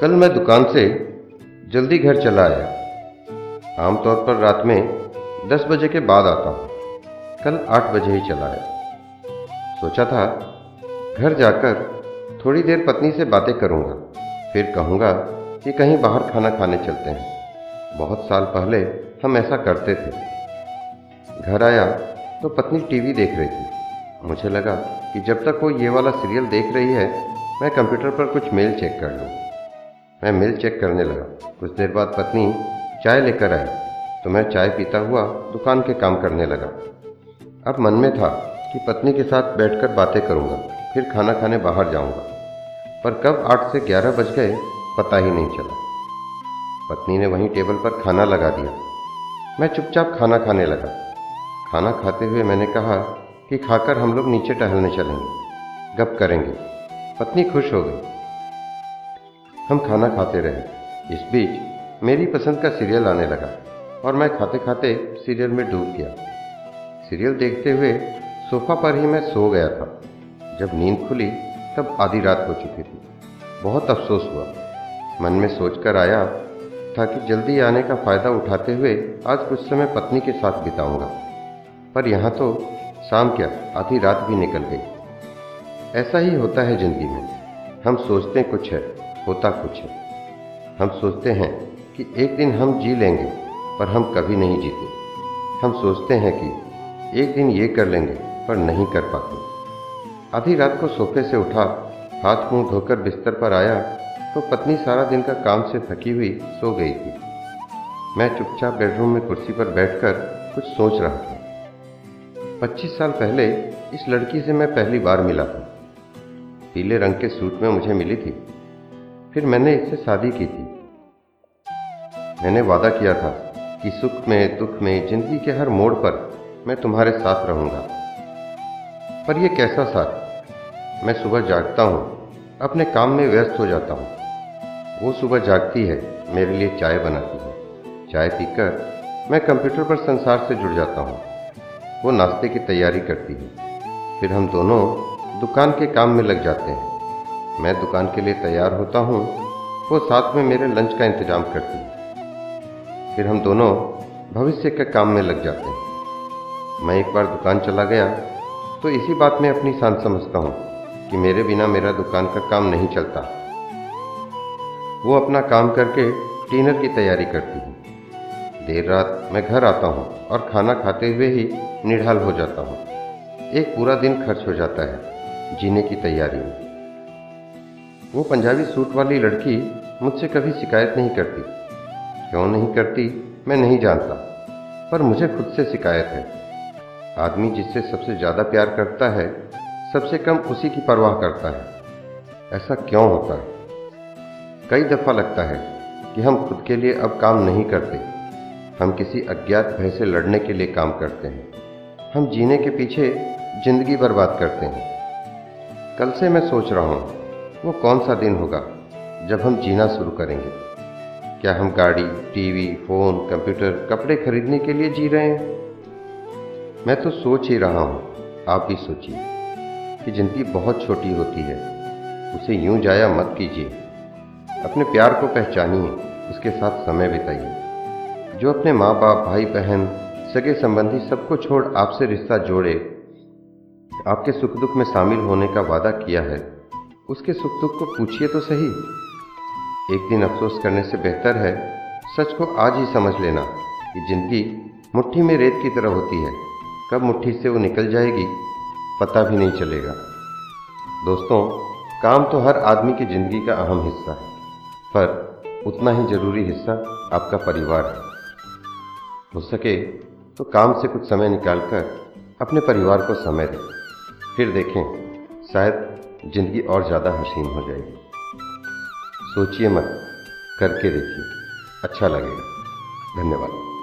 कल मैं दुकान से जल्दी घर चला आया। आमतौर पर रात में दस बजे के बाद आता हूँ। कल आठ बजे ही चला आया सोचा था घर जाकर थोड़ी देर पत्नी से बातें करूँगा। फिर कहूँगा कि कहीं बाहर खाना खाने चलते हैं। बहुत साल पहले हम ऐसा करते थे। घर आया तो पत्नी टीवी देख रही थी। मुझे लगा कि जब तक वो ये वाला सीरियल देख रही है, मैं कंप्यूटर पर कुछ मेल चेक कर लूँ। मैं मिल चेक करने लगा। कुछ देर बाद पत्नी चाय लेकर आई। तो मैं चाय पीता हुआ दुकान के काम करने लगा। अब मन में था कि पत्नी के साथ बैठकर बातें करूँगा, फिर खाना खाने बाहर जाऊँगा। पर कब आठ से ग्यारह बज गए, पता ही नहीं चला। पत्नी ने वहीं टेबल पर खाना लगा दिया। मैं चुपचाप खाना खाने लगा। खाना खाते हुए मैंने कहा कि खाकर हम लोग नीचे टहलने चलेंगे। गप करेंगे। पत्नी खुश हो गई। हम खाना खाते रहे। इस बीच मेरी पसंद का सीरियल आने लगा और मैं खाते खाते सीरियल में डूब गया। सीरियल देखते हुए सोफा पर ही मैं सो गया था। जब नींद खुली, तब आधी रात हो चुकी थी। बहुत अफसोस हुआ। मन में सोचकर आया था कि जल्दी आने का फ़ायदा उठाते हुए आज कुछ समय पत्नी के साथ बिताऊँगा। पर यहाँ तो शाम क्या आधी रात भी निकल गई। ऐसा ही होता है ज़िंदगी में। हम सोचते कुछ है। होता कुछ है। हम सोचते हैं कि एक दिन हम जी लेंगे, पर हम कभी नहीं जीते। हम सोचते हैं कि एक दिन ये कर लेंगे, पर नहीं कर पाते। आधी रात को सोफे से उठा, हाथ मुँह धोकर बिस्तर पर आया तो पत्नी सारा दिन का काम से थकी हुई सो गई थी। मैं चुपचाप बेडरूम में कुर्सी पर बैठकर कुछ सोच रहा था। पच्चीस साल पहले इस लड़की से मैं पहली बार मिला था। पीले रंग के सूट में मुझे मिली थी। फिर मैंने इससे शादी की थी। मैंने वादा किया था कि सुख में, दुख में, ज़िंदगी के हर मोड़ पर मैं तुम्हारे साथ रहूँगा। पर यह कैसा साथ मैं सुबह जागता हूँ, अपने काम में व्यस्त हो जाता हूँ। वो सुबह जागती है, मेरे लिए चाय बनाती है। चाय पीकर मैं कंप्यूटर पर संसार से जुड़ जाता हूँ। वो नाश्ते की तैयारी करती है। फिर हम दोनों दुकान के काम में लग जाते हैं। मैं दुकान के लिए तैयार होता हूँ, वो साथ में मेरे लंच का इंतज़ाम करती है। फिर हम दोनों भविष्य के काम में लग जाते हैं। मैं एक बार दुकान चला गया तो इसी बात में अपनी शान समझता हूँ कि मेरे बिना मेरा दुकान का काम नहीं चलता। वो अपना काम करके डिनर की तैयारी करती है। देर रात मैं घर आता हूँ और खाना खाते हुए ही निढाल हो जाता हूँ। एक पूरा दिन खर्च हो जाता है जीने की तैयारी में। वो पंजाबी सूट वाली लड़की मुझसे कभी शिकायत नहीं करती। क्यों नहीं करती, मैं नहीं जानता, पर मुझे खुद से शिकायत है। आदमी जिससे सबसे ज़्यादा प्यार करता है, सबसे कम उसी की परवाह करता है। ऐसा क्यों होता है? कई दफ़ा लगता है कि हम खुद के लिए अब काम नहीं करते। हम किसी अज्ञात भय से लड़ने के लिए काम करते हैं। हम जीने के पीछे ज़िंदगी बर्बाद करते हैं। कल से मैं सोच रहा हूँ वो कौन सा दिन होगा जब हम जीना शुरू करेंगे? क्या हम गाड़ी, टीवी, फ़ोन, कंप्यूटर, कपड़े खरीदने के लिए जी रहे हैं? मैं तो सोच ही रहा हूँ, आप भी सोचिए, कि ज़िंदगी बहुत छोटी होती है, उसे यूँ जाया मत कीजिए। अपने प्यार को पहचानिए, उसके साथ समय बिताइए। जो अपने माँ बाप भाई बहन सगे संबंधी सबको छोड़ आपसे रिश्ता जोड़े, आपके सुख दुख में शामिल होने का वादा किया है उसके सुख दुख को पूछिए तो सही। एक दिन अफसोस करने से बेहतर है, सच को आज ही समझ लेना कि ज़िंदगी मुट्ठी में रेत की तरह होती है। कब मुट्ठी से वो निकल जाएगी, पता भी नहीं चलेगा। दोस्तों, काम तो हर आदमी की ज़िंदगी का अहम हिस्सा है, पर उतना ही ज़रूरी हिस्सा आपका परिवार है। हो सके तो काम से कुछ समय निकालकर अपने परिवार को समय दें। फिर देखें, शायद ज़िंदगी और ज़्यादा हसीन हो जाएगी। सोचिए मत करके देखिए। अच्छा लगेगा। धन्यवाद।